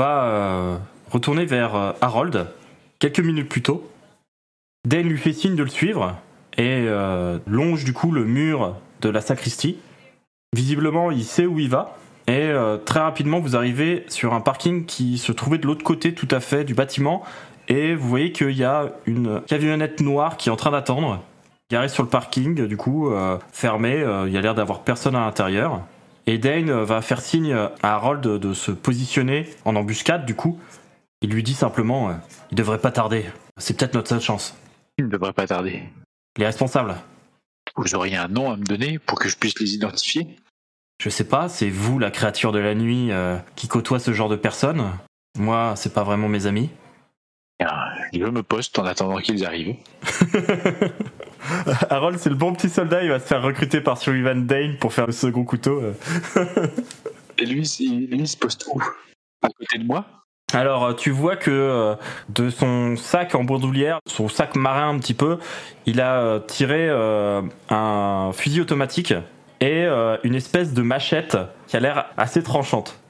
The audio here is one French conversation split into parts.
Va euh, retourner vers euh, Harold, quelques minutes plus tôt. Dane lui fait signe de le suivre et euh, longe du coup le mur de la sacristie. Visiblement, il sait où il va. Et très rapidement, vous arrivez sur un parking qui se trouvait de l'autre côté tout à fait du bâtiment. Et vous voyez qu'il y a une camionnette noire qui est en train d'attendre, garée sur le parking, du coup, euh, fermée. Il y a l'air d'avoir personne à l'intérieur. Et Dane va faire signe à Harold de, de se positionner en embuscade, du coup. Il lui dit simplement euh, Il devrait pas tarder. C'est peut-être notre seule chance. Il ne devrait pas tarder. Les responsables Vous auriez un nom à me donner pour que je puisse les identifier? Je sais pas, c'est vous la créature de la nuit euh, qui côtoie ce genre de personnes. Moi, c'est pas vraiment mes amis. Bien, Je me poste en attendant qu'ils arrivent. Harold, c'est le bon petit soldat, il va se faire recruter par Sullivan Dane pour faire le second couteau. euh. Et lui, il, lui, il se poste où? À côté de moi? Alors, euh, tu vois que euh, de son sac en bourdoulière, son sac marin un petit peu, il a tiré un fusil automatique et une espèce de machette qui a l'air assez tranchante.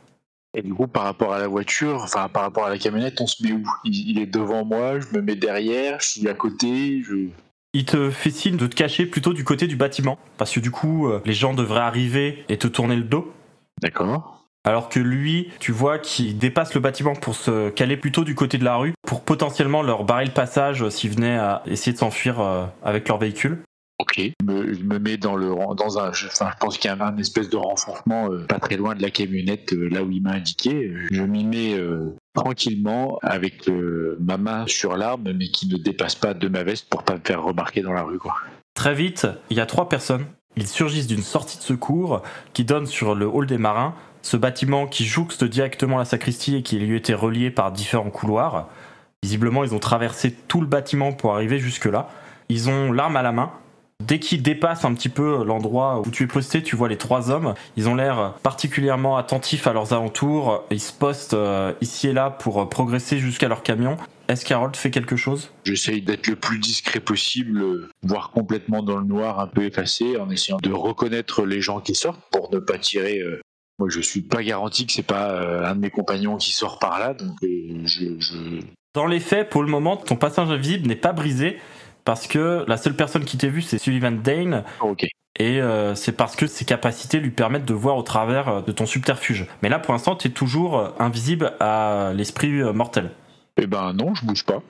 Et du coup, par rapport à la voiture, enfin par rapport à la camionnette, on se met où? Il, il est devant moi, je me mets derrière, je suis à côté, je... Il te fait signe de te cacher plutôt du côté du bâtiment, parce que du coup, euh, les gens devraient arriver et te tourner le dos. D'accord. Alors que lui, tu vois qu'il dépasse le bâtiment pour se caler plutôt du côté de la rue, pour potentiellement leur barrer le passage euh, s'ils venaient à essayer de s'enfuir euh, avec leur véhicule. Ok. Je me, je me mets dans le dans un. je- Enfin, je pense qu'il y a un espèce de renforcement euh, pas très loin de la camionnette, euh, là où il m'a indiqué. Je m'y mets euh, tranquillement avec euh, ma main sur l'arme, mais qui ne dépasse pas de ma veste pour pas me faire remarquer dans la rue, quoi. Très vite, il y a trois personnes. Ils surgissent d'une sortie de secours qui donne sur le hall des marins, ce bâtiment qui jouxte directement la sacristie et qui lui était relié par différents couloirs. Visiblement, ils ont traversé tout le bâtiment pour arriver jusque-là. Ils ont l'arme à la main. Dès qu'ils dépassent un petit peu l'endroit où tu es posté, tu vois les trois hommes. Ils ont l'air particulièrement attentifs à leurs alentours. Ils se postent euh, ici et là pour progresser jusqu'à leur camion. Est-ce qu'Harold fait quelque chose? J'essaye d'être le plus discret possible, voire complètement dans le noir, un peu effacé, en essayant de reconnaître les gens qui sortent pour ne pas tirer. euh, Moi, je suis pas garanti que c'est pas euh, un de mes compagnons qui sort par là, donc euh, je, je- Dans les faits, pour le moment, ton passage invisible n'est pas brisé parce que la seule personne qui t'a vu, c'est Sullivan Dane, Ok. et euh, c'est parce que ses capacités lui permettent de voir au travers euh, de ton subterfuge. Mais là, pour l'instant, tu es toujours euh, invisible à l'esprit mortel. Eh ben non, je bouge pas.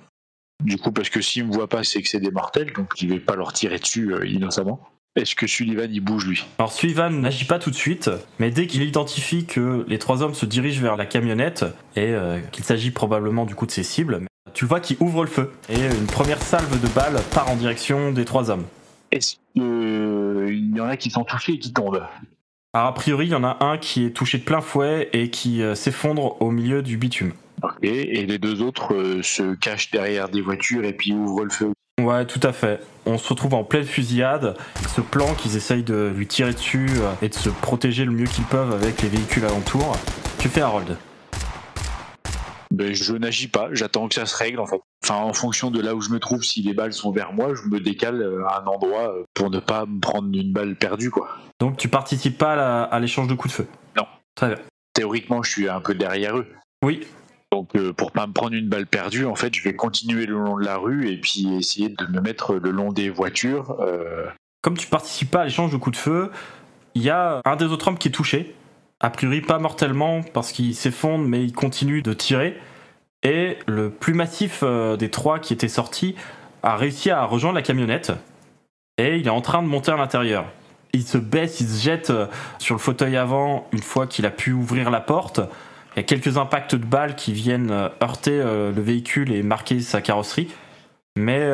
Du coup, parce que s'ils me voient pas, c'est que c'est des mortels, donc je vais pas leur tirer dessus euh, innocemment. Est-ce que Sullivan il bouge lui? Alors Sullivan n'agit pas tout de suite, mais dès qu'il identifie que les trois hommes se dirigent vers la camionnette et euh, qu'il s'agit probablement du coup de ses cibles, tu vois qu'il ouvre le feu et une première salve de balles part en direction des trois hommes. Est-ce qu'il y en a qui sont touchés et qui tombent Alors a priori, il y en a un qui est touché de plein fouet et qui euh, s'effondre au milieu du bitume. Ok. Et les deux autres euh, se cachent derrière des voitures et puis ouvrent le feu. Ouais, tout à fait. On se retrouve en pleine fusillade. Ils se planquent, ils essayent de lui tirer dessus euh, et de se protéger le mieux qu'ils peuvent avec les véhicules alentours. Tu fais Harold. Ben, je n'agis pas, j'attends que ça se règle en fait. Enfin, en fonction de là où je me trouve, si les balles sont vers moi, je me décale euh, à un endroit euh, pour ne pas me prendre une balle perdue quoi. Donc tu participes pas à la- à l'échange de coups de feu? Non. Très bien. Théoriquement, je suis un peu derrière eux. Oui. Donc euh, pour pas me prendre une balle perdue, en fait, je vais continuer le long de la rue et puis essayer de me mettre le long des voitures. euh, Comme tu participes pas à l'échange de coups de feu, il y a un des autres hommes qui est touché. A priori pas mortellement parce qu'il s'effondre mais il continue de tirer. Et le plus massif euh, des trois qui étaient sortis a réussi à rejoindre la camionnette. Et il est en train de monter à l'intérieur. Il se baisse, il se jette euh, sur le fauteuil avant une fois qu'il a pu ouvrir la porte. Il y a quelques impacts de balles qui viennent euh, heurter le véhicule et marquer sa carrosserie. Mais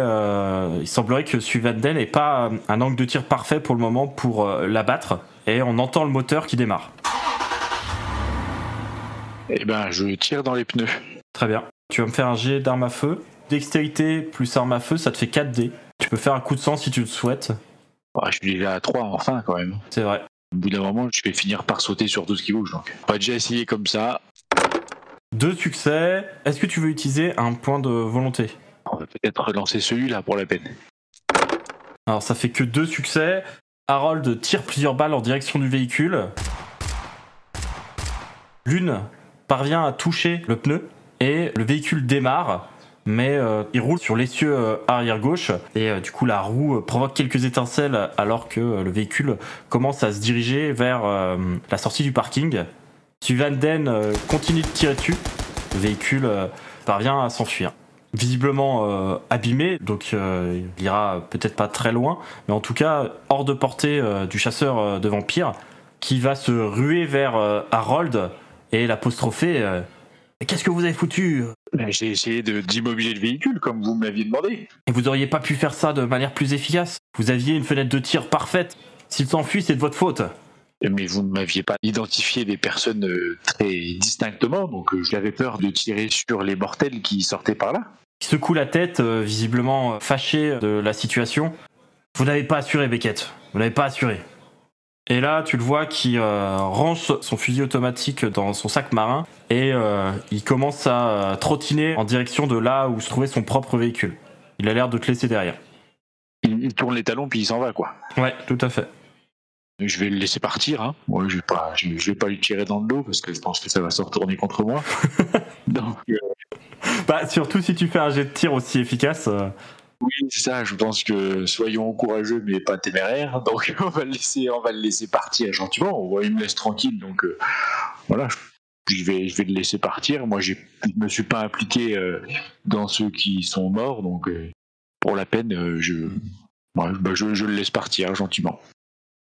il semblerait que Suvanden n'ait pas un angle de tir parfait pour le moment pour l'abattre. Et on entend le moteur qui démarre. Eh ben, je tire dans les pneus. Très bien. Tu vas me faire un jet d'arme à feu. Dextérité plus arme à feu, ça te fait 4 dés. Tu peux faire un coup de sang si tu le souhaites. Ah, je suis déjà à 3 enfin quand même. C'est vrai. Au bout d'un moment, je vais finir par sauter sur tout ce qui bouge. Donc, on va déjà essayer comme ça. Deux succès. Est-ce que tu veux utiliser un point de volonté? On va peut-être relancer celui-là pour la peine. Alors ça fait que deux succès. Harold tire plusieurs balles en direction du véhicule. L'une parvient à toucher le pneu et le véhicule démarre. Mais euh, il roule sur l'essieu euh, arrière gauche et euh, du coup la roue provoque quelques étincelles alors que le véhicule commence à se diriger vers la sortie du parking. Suvanden continue de tirer dessus. Le véhicule parvient à s'enfuir visiblement abîmé, donc il ira peut-être pas très loin, mais en tout cas hors de portée du chasseur de vampires, qui va se ruer vers Harold et l'apostropher. euh, Qu'est-ce que vous avez foutu? Ben, J'ai essayé de- d'immobiliser le véhicule comme vous me l'aviez demandé. Et vous auriez pas pu faire ça de manière plus efficace Vous aviez une fenêtre de tir parfaite. S'il s'enfuit, c'est de votre faute. Mais vous ne m'aviez pas identifié les personnes euh, très distinctement, donc euh, j'avais peur de tirer sur les mortels qui sortaient par là. Il secoue la tête, euh, visiblement euh, fâché de la situation. Vous n'avez pas assuré, Beckett. Vous n'avez pas assuré. Et là, tu le vois qui euh, range son fusil automatique dans son sac marin et euh, il commence à euh, trottiner en direction de là où se trouvait son propre véhicule. Il a l'air de te laisser derrière. Il, il tourne les talons puis il s'en va quoi. Ouais, tout à fait. Je vais le laisser partir. Hein. Moi, je vais pas, je, je vais pas lui tirer dans le dos parce que je pense que ça va se retourner contre moi. Donc, Bah, surtout si tu fais un jet de tir aussi efficace. Oui, c'est ça. Je pense que soyons courageux mais pas téméraires. Donc, on va le laisser, partir gentiment. Il me laisse tranquille. Donc, euh, voilà. Je vais, le laisser partir. Moi, je me suis pas impliqué euh, dans ceux qui sont morts. Donc, euh, pour la peine, bah, je, le laisse partir gentiment.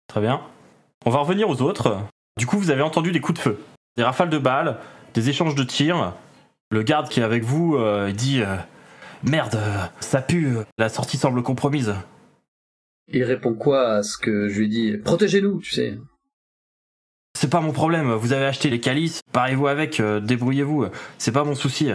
Très bien. On va revenir aux autres. Du coup, vous avez entendu des coups de feu, des rafales de balles, des échanges de tirs. Le garde qui est avec vous dit Merde, ça pue, la sortie semble compromise. Il répond quoi à ce que je lui dis Protégez-nous, tu sais. C'est pas mon problème, vous avez acheté les calices, parez-vous avec, euh, débrouillez-vous, c'est pas mon souci.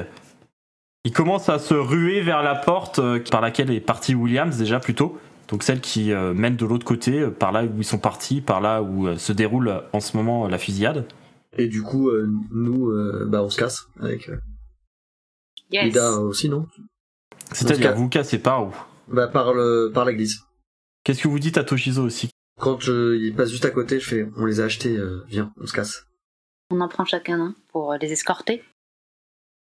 Il commence à se ruer vers la porte euh, par laquelle est parti Williams déjà plus tôt. Donc celle qui euh, mène de l'autre côté, euh, par là où ils sont partis, par là où euh, se déroule en ce moment euh, la fusillade. Et du coup, euh, nous, euh, bah, on se casse avec euh, Yes. Ida aussi, non? C'est-à-dire, cas- vous cassez par où Bah, par le, par l'église. Qu'est-ce que vous dites à Toshizo aussi Quand je, il passe juste à côté, je fais, on les a achetés, euh, viens, on se casse. On en prend chacun un pour les escorter.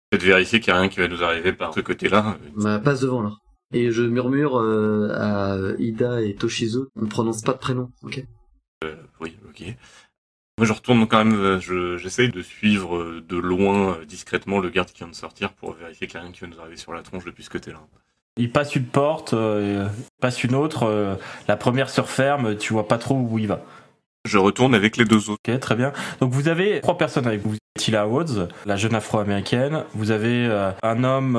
Peut-être vérifier qu'il n'y a rien qui va nous arriver par ce côté-là. Bah, passe devant là. Et je murmure euh, à Ida et Toshizo, on prononce pas de prénom, ok? Euh, oui, ok. Moi, je retourne quand même, euh, je- j'essaye de suivre euh, de loin, euh, discrètement, le garde qui vient de sortir pour vérifier qu'il n'y a rien qui va nous arriver sur la tronche depuis ce côté-là. Il passe une porte, euh, il passe une autre, euh, la première se referme, tu vois pas trop où il va. Je retourne avec les deux autres. Ok, très bien. Donc vous avez trois personnes avec vous. Tila Woods, la jeune afro-américaine. Vous avez euh, un homme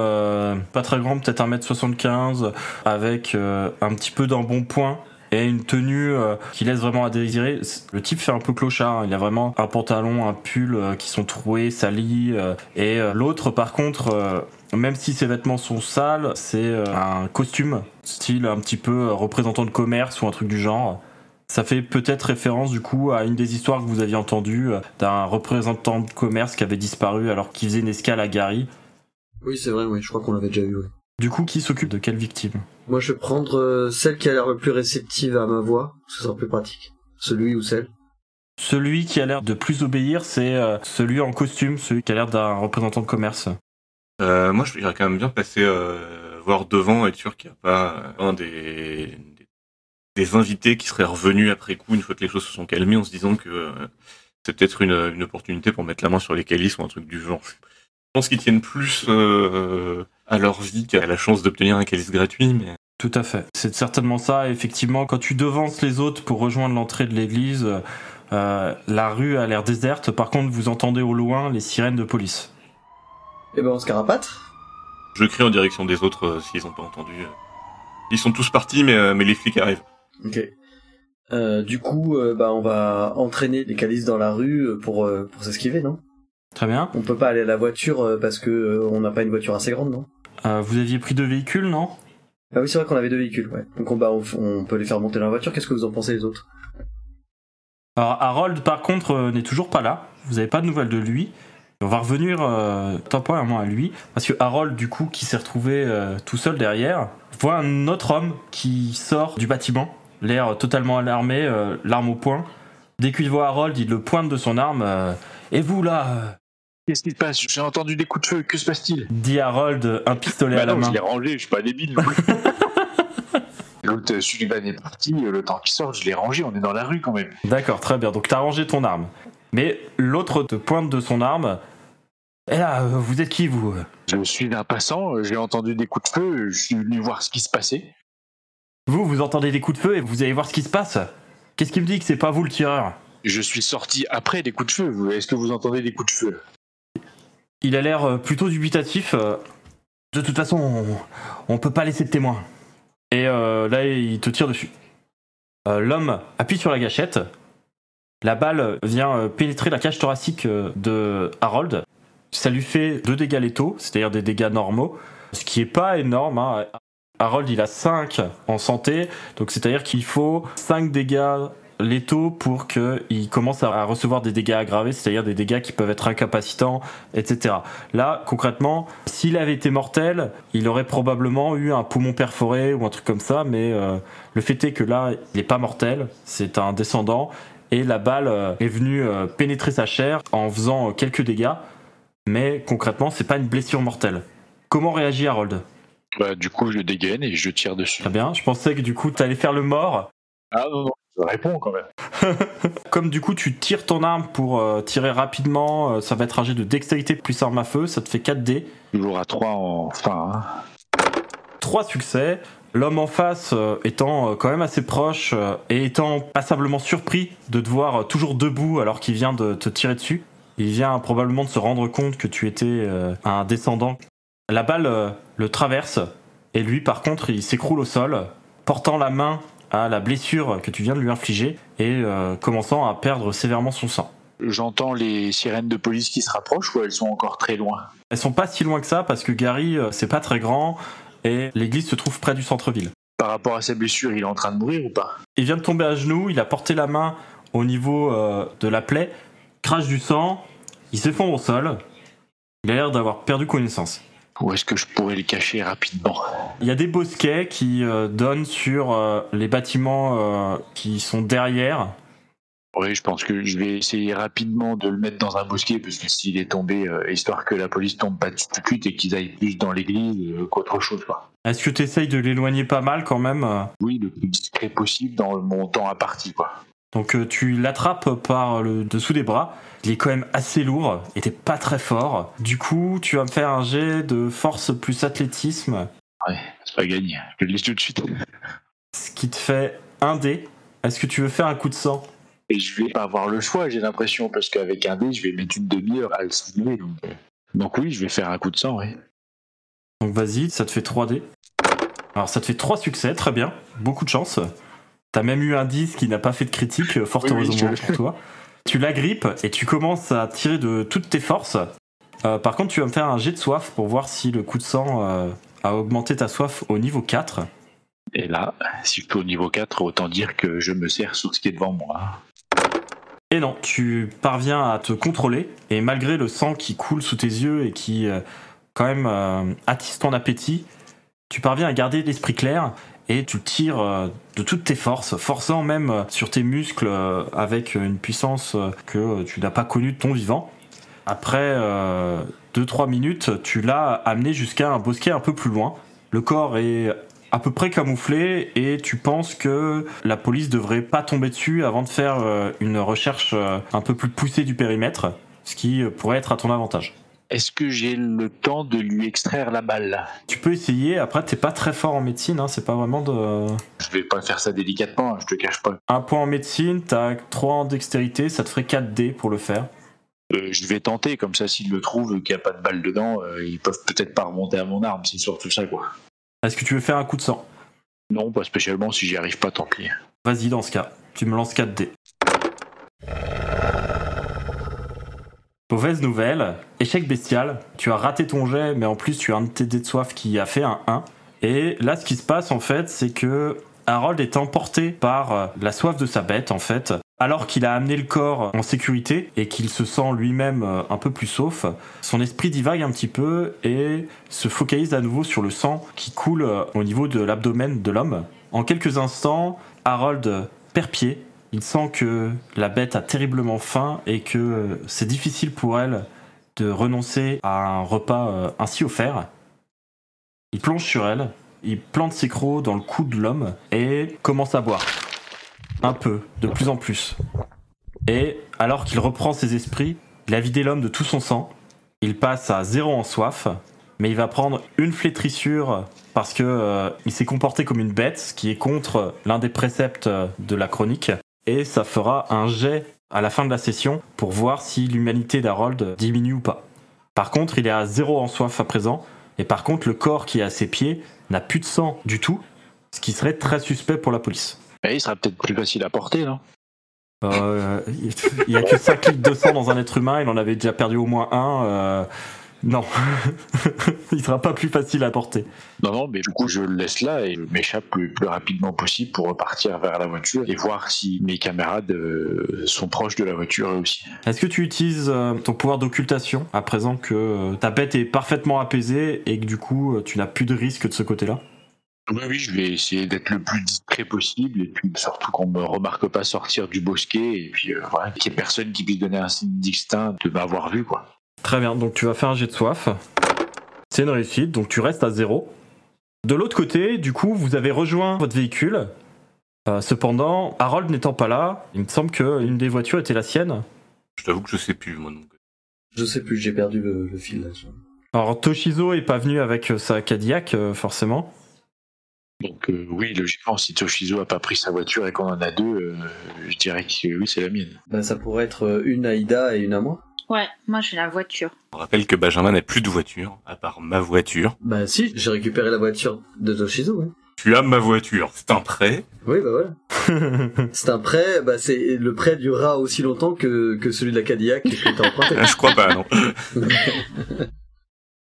pas très grand, peut-être 1m75, avec un petit peu d'embonpoint et une tenue euh, qui laisse vraiment à désirer. Le type fait un peu clochard. hein. Il a vraiment un pantalon, un pull euh, qui sont troués, salis. euh, et l'autre, par contre, même si ses vêtements sont sales, c'est un costume, style un petit peu représentant de commerce ou un truc du genre. Ça fait peut-être référence du coup à une des histoires que vous aviez entendues d'un représentant de commerce qui avait disparu alors qu'il faisait une escale à Gary. Oui, c'est vrai, oui, je crois qu'on l'avait déjà vu. Du coup, qui s'occupe de quelle victime? Moi, je vais prendre euh, celle qui a l'air le plus réceptive à ma voix, ce sera plus pratique. Celui ou celle? Celui qui a l'air de plus obéir, c'est euh, celui en costume, celui qui a l'air d'un représentant de commerce. Euh, moi, je voudrais quand même bien passer euh, voir devant, être sûr qu'il n'y a pas euh, un des, des, des invités qui seraient revenus après coup, une fois que les choses se sont calmées, en se disant que euh, c'est peut-être une, une opportunité pour mettre la main sur les calices ou un truc du genre. Je pense qu'ils tiennent plus euh, à leur vie qu'à la chance d'obtenir un calice gratuit, mais Tout à fait. C'est certainement ça. Effectivement, quand tu devances les autres pour rejoindre l'entrée de l'église, euh, la rue a l'air déserte. Par contre, vous entendez au loin les sirènes de police. Eh ben on se carapate. Je crie en direction des autres euh, s'ils ont pas entendu. euh. Ils sont tous partis, mais, euh, mais les flics arrivent. Ok. Euh, du coup, euh, bah on va entraîner les calices dans la rue pour euh, pour s'esquiver, non? Très bien. On peut pas aller à la voiture parce que euh, on n'a pas une voiture assez grande, non? Euh, vous aviez pris deux véhicules, non? Ah oui, c'est vrai qu'on avait deux véhicules, ouais. Donc on, bah, on, on peut les faire monter dans la voiture. Qu'est-ce que vous en pensez les autres? Alors Harold, par contre, euh, n'est toujours pas là. Vous n'avez pas de nouvelles de lui. On va revenir euh, temporairement à lui, parce que Harold, du coup, qui s'est retrouvé tout seul derrière, voit un autre homme qui sort du bâtiment, l'air totalement alarmé, l'arme au poing. Dès qu'il voit Harold, il le pointe de son arme. Et vous là Qu'est-ce qui se passe? J'ai entendu des coups de feu, que se passe-t-il? Dit Harold, un pistolet Bah à la non, main. je l'ai rangé, je suis pas débile. L'autre, euh, Sullivan est parti, euh, le temps qu'il sort, je l'ai rangé, on est dans la rue quand même. D'accord, très bien. Donc t'as rangé ton arme. Mais l'autre te pointe de son arme. Et là, euh, vous êtes qui vous? Je suis un passant, j'ai entendu des coups de feu, je suis venu voir ce qui se passait. Vous, vous entendez des coups de feu et vous allez voir ce qui se passe? Qu'est-ce qui me dit que c'est pas vous le tireur? Je suis sorti après des coups de feu. Est-ce que vous entendez des coups de feu? Il a l'air euh, plutôt dubitatif. euh, De toute façon, on, on peut pas laisser de témoin. Et euh, là, il te tire dessus. Euh, L'homme appuie sur la gâchette. La balle vient pénétrer la cage thoracique de Harold. Ça lui fait deux dégâts létaux, c'est-à-dire des dégâts normaux, ce qui est pas énorme. hein. Harold, il a 5 en santé, donc c'est-à-dire qu'il faut 5 dégâts létaux pour qu'il commence à recevoir des dégâts aggravés, c'est-à-dire des dégâts qui peuvent être incapacitants, etc. Là, concrètement, s'il avait été mortel, il aurait probablement eu un poumon perforé ou un truc comme ça, mais euh, le fait est que là, il n'est pas mortel, c'est un descendant, et la balle euh, est venue euh, pénétrer sa chair en faisant quelques dégâts, mais concrètement, c'est pas une blessure mortelle. Comment réagit Harold? Bah, du coup, je dégaine et je tire dessus. Très bien, je pensais que du coup, tu allais faire le mort. Ah non, non, réponds quand même. Comme du coup, tu tires ton arme pour euh, tirer rapidement, euh, ça va être un jet de dextérité plus arme à feu, ça te fait 4 dés. Toujours à 3 en fin. hein. Trois succès. L'homme en face euh, étant euh, quand même assez proche euh, et étant passablement surpris de te voir euh, toujours debout alors qu'il vient de te tirer dessus. Il vient probablement de se rendre compte que tu étais euh, un descendant. La balle euh, le traverse et lui par contre il s'écroule au sol, portant la main à la blessure que tu viens de lui infliger et euh, commençant à perdre sévèrement son sang. J'entends les sirènes de police qui se rapprochent ou elles sont encore très loin? Elles sont pas si loin que ça parce que Gary euh, c'est pas très grand et l'église se trouve près du centre-ville. Par rapport à sa blessure, il est en train de mourir ou pas? Il vient de tomber à genoux, il a porté la main au niveau euh, de la plaie, crache du sang, il s'effondre au sol. Il a l'air d'avoir perdu connaissance. Ou est-ce que je pourrais le cacher rapidement? Il y a des bosquets qui euh, donnent sur euh, les bâtiments euh, qui sont derrière. Oui, je pense que je vais essayer rapidement de le mettre dans un bosquet parce que s'il est tombé, histoire que la police tombe pas tout de suite et qu'ils aillent plus dans l'église qu'autre chose. Est-ce que tu essayes de l'éloigner pas mal quand même? Oui, le plus discret possible dans mon temps imparti. Quoi. Donc euh, tu l'attrapes par le dessous des bras. Il est quand même assez lourd et t'es pas très fort. Du coup, tu vas me faire un jet de force plus athlétisme, C'est pas gagné, je le laisse tout de suite. ce qui te fait un dé. Est-ce que tu veux faire un coup de sang? Et je vais pas avoir le choix, j'ai l'impression, parce qu'avec un dé, je vais mettre une demi-heure à le soulever. Donc, euh, donc oui, je vais faire un coup de sang, oui. Donc vas-y, ça te fait 3 dés. Alors ça te fait 3 succès, très bien. Beaucoup de chance. T'as même eu un 10 qui n'a pas fait de critique, fort Oui, oui, heureusement je- pour toi. Tu l'agrippes et tu commences à tirer de toutes tes forces. Euh, par contre, tu vas me faire un jet de soif pour voir si le coup de sang euh, a augmenté ta soif au niveau 4. Et là, si je suis au niveau 4, autant dire que je me sers sur ce qui est devant moi. Et non, tu parviens à te contrôler et malgré le sang qui coule sous tes yeux et qui euh, quand même euh, attise ton appétit, tu parviens à garder l'esprit clair et tu tires euh, de toutes tes forces, forçant même euh, sur tes muscles euh, avec une puissance que tu n'as pas connue de ton vivant. Après 2-3 minutes, tu l'as amené jusqu'à un bosquet un peu plus loin. Le corps est à peu près camouflé et tu penses que la police devrait pas tomber dessus avant de faire une recherche un peu plus poussée du périmètre, ce qui pourrait être à ton avantage. Est-ce que j'ai le temps de lui extraire la balle? Tu peux essayer, après t'es pas très fort en médecine, hein, c'est pas vraiment de... Je vais pas faire ça délicatement, hein, je te cache pas. Un point en médecine, t'as 3 en dextérité, ça te ferait 4 dés pour le faire. Euh, je vais tenter, comme ça s'ils le trouvent, qu'il n'y a pas de balle dedans, euh, ils peuvent peut-être pas remonter à mon arme, c'est surtout ça quoi. Est-ce que tu veux faire un coup de sang? Non, pas spécialement, si j'y arrive pas, tant pis. Vas-y dans ce cas, tu me lances 4 dés. Mauvaise nouvelle, échec bestial, tu as raté ton jet, mais en plus tu as un de tes dés de soif qui a fait un 1. Et là, ce qui se passe en fait, c'est que Harold est emporté par euh, la soif de sa bête en fait. Alors qu'il a amené le corps en sécurité et qu'il se sent lui-même euh, un peu plus sauf, son esprit divague un petit peu et se focalise à nouveau sur le sang qui coule euh, au niveau de l'abdomen de l'homme. En quelques instants, Harold perd pied. Il sent que la bête a terriblement faim et que euh, c'est difficile pour elle de renoncer à un repas euh, ainsi offert. Il plonge sur elle, il plante ses crocs dans le cou de l'homme et commence à boire. Un peu, de plus en plus. Et alors qu'il reprend ses esprits, il a vidé l'homme de tout son sang. Il passe à zéro en soif, mais il va prendre une flétrissure parce que euh, s'est comporté comme une bête, ce qui est contre l'un des préceptes de la chronique. Et ça fera un jet à la fin de la session pour voir si l'humanité d'Harold diminue ou pas. Par contre, il est à zéro en soif à présent, et par contre, le corps qui est à ses pieds n'a plus de sang du tout, ce qui serait très suspect pour la police. Mais il sera peut-être plus facile à porter, non? Euh, il y a que 5 litres de sang dans un être humain, il en avait déjà perdu au moins un. euh, non, il sera pas plus facile à porter. Non, non, mais du coup, je le laisse là et je m'échappe le plus rapidement possible pour repartir vers la voiture et voir si mes camarades euh, sont proches de la voiture aussi. Est-ce que tu utilises euh, ton pouvoir d'occultation à présent que euh, ta bête est parfaitement apaisée et que du coup tu n'as plus de risque de ce côté-là? Oui, oui, je vais essayer d'être le plus discret possible et puis surtout qu'on me remarque pas sortir du bosquet et puis voilà, qu'il y ait personne qui puisse donner un signe distinct de m'avoir vu, quoi. Très bien, donc tu vas faire un jet de soif. C'est une réussite, donc tu restes à zéro. De l'autre côté, du coup, vous avez rejoint votre véhicule. Euh, cependant, Harold n'étant pas là, il me semble qu'une des voitures était la sienne. Je t'avoue que je sais plus, moi. Donc. Je sais plus, j'ai perdu le, le fil là. Alors Toshizo est pas venu avec euh, sa Cadillac, euh, forcément. Donc euh, oui, logiquement, si Toshizo a pas pris sa voiture et qu'on en a deux, euh, je dirais que oui, c'est la mienne. Bah, ça pourrait être euh, une à Ida et une à moi. Ouais, moi j'ai la voiture. On rappelle que Benjamin n'a plus de voiture, à part ma voiture. Bah si, j'ai récupéré la voiture de Toshizo, ouais. Tu as ma voiture, c'est un prêt. Oui, bah voilà. C'est un prêt, bah c'est le prêt durera aussi longtemps que, que celui de la Cadillac que t'as emprunté. Ah, je crois pas, non.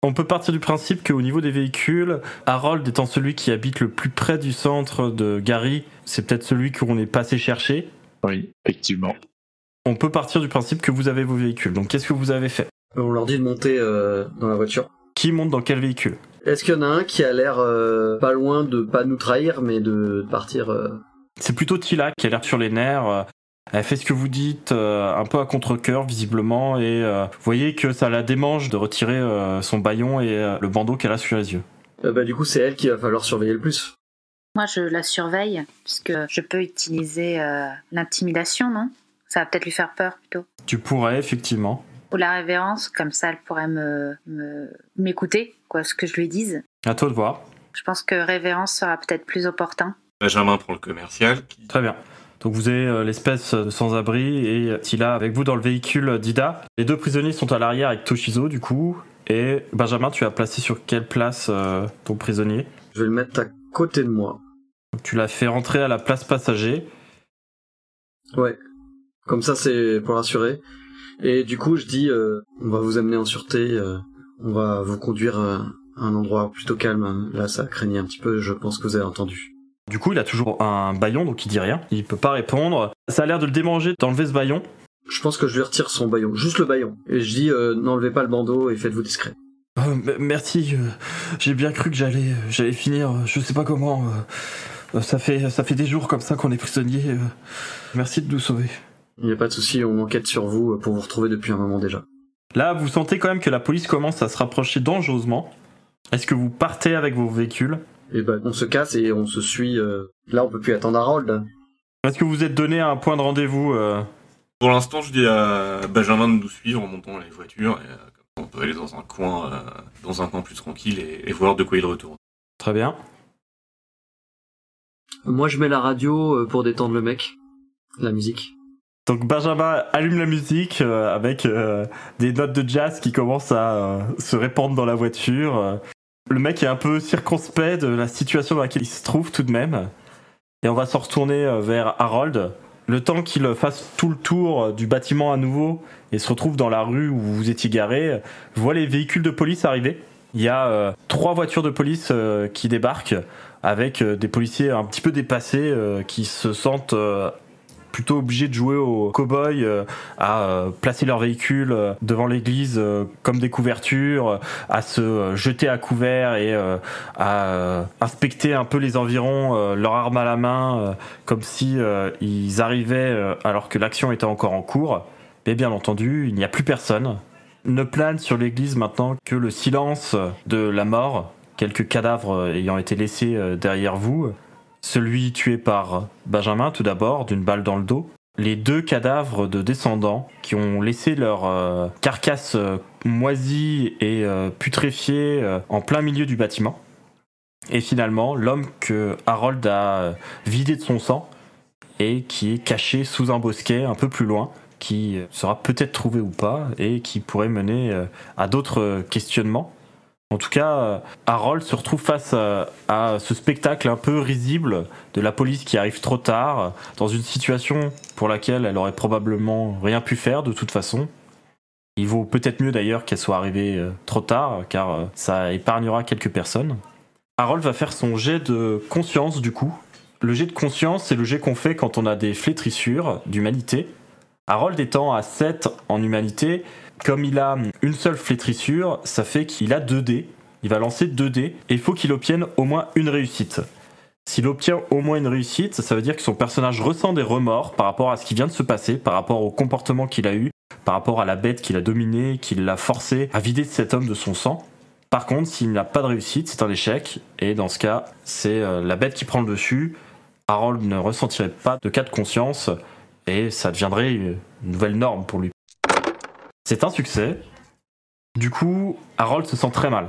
On peut partir du principe qu'au niveau des véhicules, Harold étant celui qui habite le plus près du centre de Gary, c'est peut-être celui qu'on est passé chercher. Oui, effectivement. On peut partir du principe que vous avez vos véhicules. Donc qu'est-ce que vous avez fait? On leur dit de monter euh, dans la voiture. Qui monte dans quel véhicule? Est-ce qu'il y en a un qui a l'air euh, pas loin de pas nous trahir, mais de partir euh, C'est plutôt Tila qui a l'air sur les nerfs. Elle fait ce que vous dites, euh, un peu à contre-coeur visiblement, et euh, vous voyez que ça la démange de retirer euh, son baillon et euh, le bandeau qu'elle a sur les yeux. euh, Bah du coup, c'est elle qui va falloir surveiller le plus. Moi je la surveille, puisque je peux utiliser euh, l'intimidation, non? Ça va peut-être lui faire peur plutôt. Tu pourrais effectivement. Ou la révérence, comme ça elle pourrait me me- m'écouter, quoi, ce que je lui dise. À toi de voir. Je pense que révérence sera peut-être plus opportun. Benjamin prend le commercial. Qui... Très bien. Donc vous avez euh, l'espèce de sans-abri et Tila avec vous dans le véhicule d'Ida. Les deux prisonniers sont à l'arrière avec Toshizo du coup. Et Benjamin, tu as placé sur quelle place euh, ton prisonnier? Je vais le mettre à côté de moi. Donc, Tu l'as fait rentrer à la place passager. Ouais. Comme ça, c'est pour rassurer. Et du coup, je dis, euh, on va vous amener en sûreté, euh, on va vous conduire euh, à un endroit plutôt calme. Là, ça craignait un petit peu, je pense que vous avez entendu. Du coup, il a toujours un baillon, donc il dit rien. Il peut pas répondre. Ça a l'air de le démanger d'enlever ce baillon. Je pense que je lui retire son baillon, juste le baillon. Et je dis, euh, n'enlevez pas le bandeau et faites-vous discret. Euh, m- merci, euh, j'ai bien cru que j'allais euh, j'allais finir, euh, je sais pas comment. euh, euh, ça fait ça fait des jours comme ça qu'on est prisonnier. euh, merci de nous sauver. Il n'y a pas de souci, on enquête sur vous pour vous retrouver depuis un moment déjà. Là, vous sentez quand même que la police commence à se rapprocher dangereusement. Est-ce que vous partez avec vos véhicules? Et ben, on se casse et on se suit. euh, Là, on peut plus attendre Harold. Est-ce que vous êtes donné un point de rendez-vous euh, Pour l'instant, je dis à Benjamin de nous suivre en montant les voitures. Et, euh, comme peut aller dans un coin, euh, dans un coin plus tranquille et, et voir de quoi il retourne. Très bien. Moi, je mets la radio pour détendre le mec. La musique. Donc Benjamin allume la musique euh, avec euh, des notes de jazz qui commencent à euh, se répandre dans la voiture. Le mec est un peu circonspect de la situation dans laquelle il se trouve tout de même. Et on va se retourner euh, vers Harold. Le temps qu'il fasse tout le tour euh, du bâtiment à nouveau et se retrouve dans la rue où vous étiez garé, je vois les véhicules de police arriver. Il y a euh, trois voitures de police qui débarquent avec des policiers un petit peu dépassés qui se sentent plutôt obligés de jouer au cow-boy, euh, à euh, placer leurs véhicules euh, devant l'église comme des couvertures, à se jeter à couvert et à inspecter un peu les environs, leur arme à la main, comme si ils arrivaient alors que l'action était encore en cours. Mais bien entendu, il n'y a plus personne. Ne plane sur l'église maintenant que le silence de la mort, quelques cadavres ayant été laissés derrière vous. Celui tué par Benjamin tout d'abord, d'une balle dans le dos. Les deux cadavres de descendants qui ont laissé leur euh, carcasse euh, moisie et euh, putréfiée en plein milieu du bâtiment. Et finalement, l'homme que Harold a vidé de son sang et qui est caché sous un bosquet un peu plus loin, qui sera peut-être trouvé ou pas et qui pourrait mener à d'autres questionnements. En tout cas, euh, Harold se retrouve face à, à ce spectacle un peu risible de la police qui arrive trop tard, dans une situation pour laquelle elle aurait probablement rien pu faire de toute façon. Il vaut peut-être mieux d'ailleurs qu'elle soit arrivée euh, trop tard, car euh, ça épargnera quelques personnes. Harold va faire son jet de conscience du coup. Le jet de conscience, c'est le jet qu'on fait quand on a des flétrissures d'humanité. Harold étant à 7 en humanité, comme il a une seule flétrissure, ça fait qu'il a 2 dés. Il va lancer 2 dés et il faut qu'il obtienne au moins une réussite. S'il obtient au moins une réussite, ça veut dire que son personnage ressent des remords par rapport à ce qui vient de se passer, par rapport au comportement qu'il a eu, par rapport à la bête qu'il a dominée, qui l'a forcé à vider cet homme de son sang. Par contre, s'il n'a pas de réussite, c'est un échec, et dans ce cas, c'est euh, la bête qui prend le dessus. Harold ne ressentirait pas de cas de conscience, et ça deviendrait une nouvelle norme pour lui. C'est un succès. Du coup, Harold se sent très mal.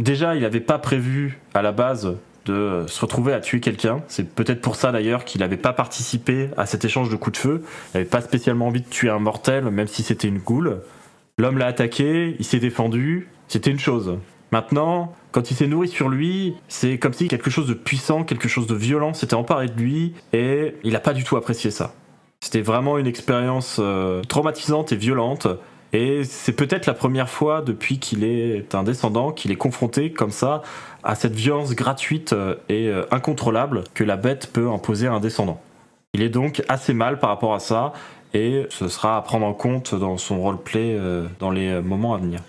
Déjà, il n'avait pas prévu à la base de se retrouver à tuer quelqu'un. C'est peut-être pour ça d'ailleurs qu'il n'avait pas participé à cet échange de coups de feu. Il n'avait pas spécialement envie de tuer un mortel, même si c'était une goule. L'homme l'a attaqué, il s'est défendu, c'était une chose. Maintenant, quand il s'est nourri sur lui, c'est comme si quelque chose de puissant, quelque chose de violent s'était emparé de lui, et il n'a pas du tout apprécié ça. C'était vraiment une expérience euh, traumatisante et violente, et c'est peut-être la première fois depuis qu'il est un descendant qu'il est confronté comme ça à cette violence gratuite euh, et euh, incontrôlable que la bête peut imposer à un descendant. Il est donc assez mal par rapport à ça, et ce sera à prendre en compte dans son roleplay dans les moments à venir.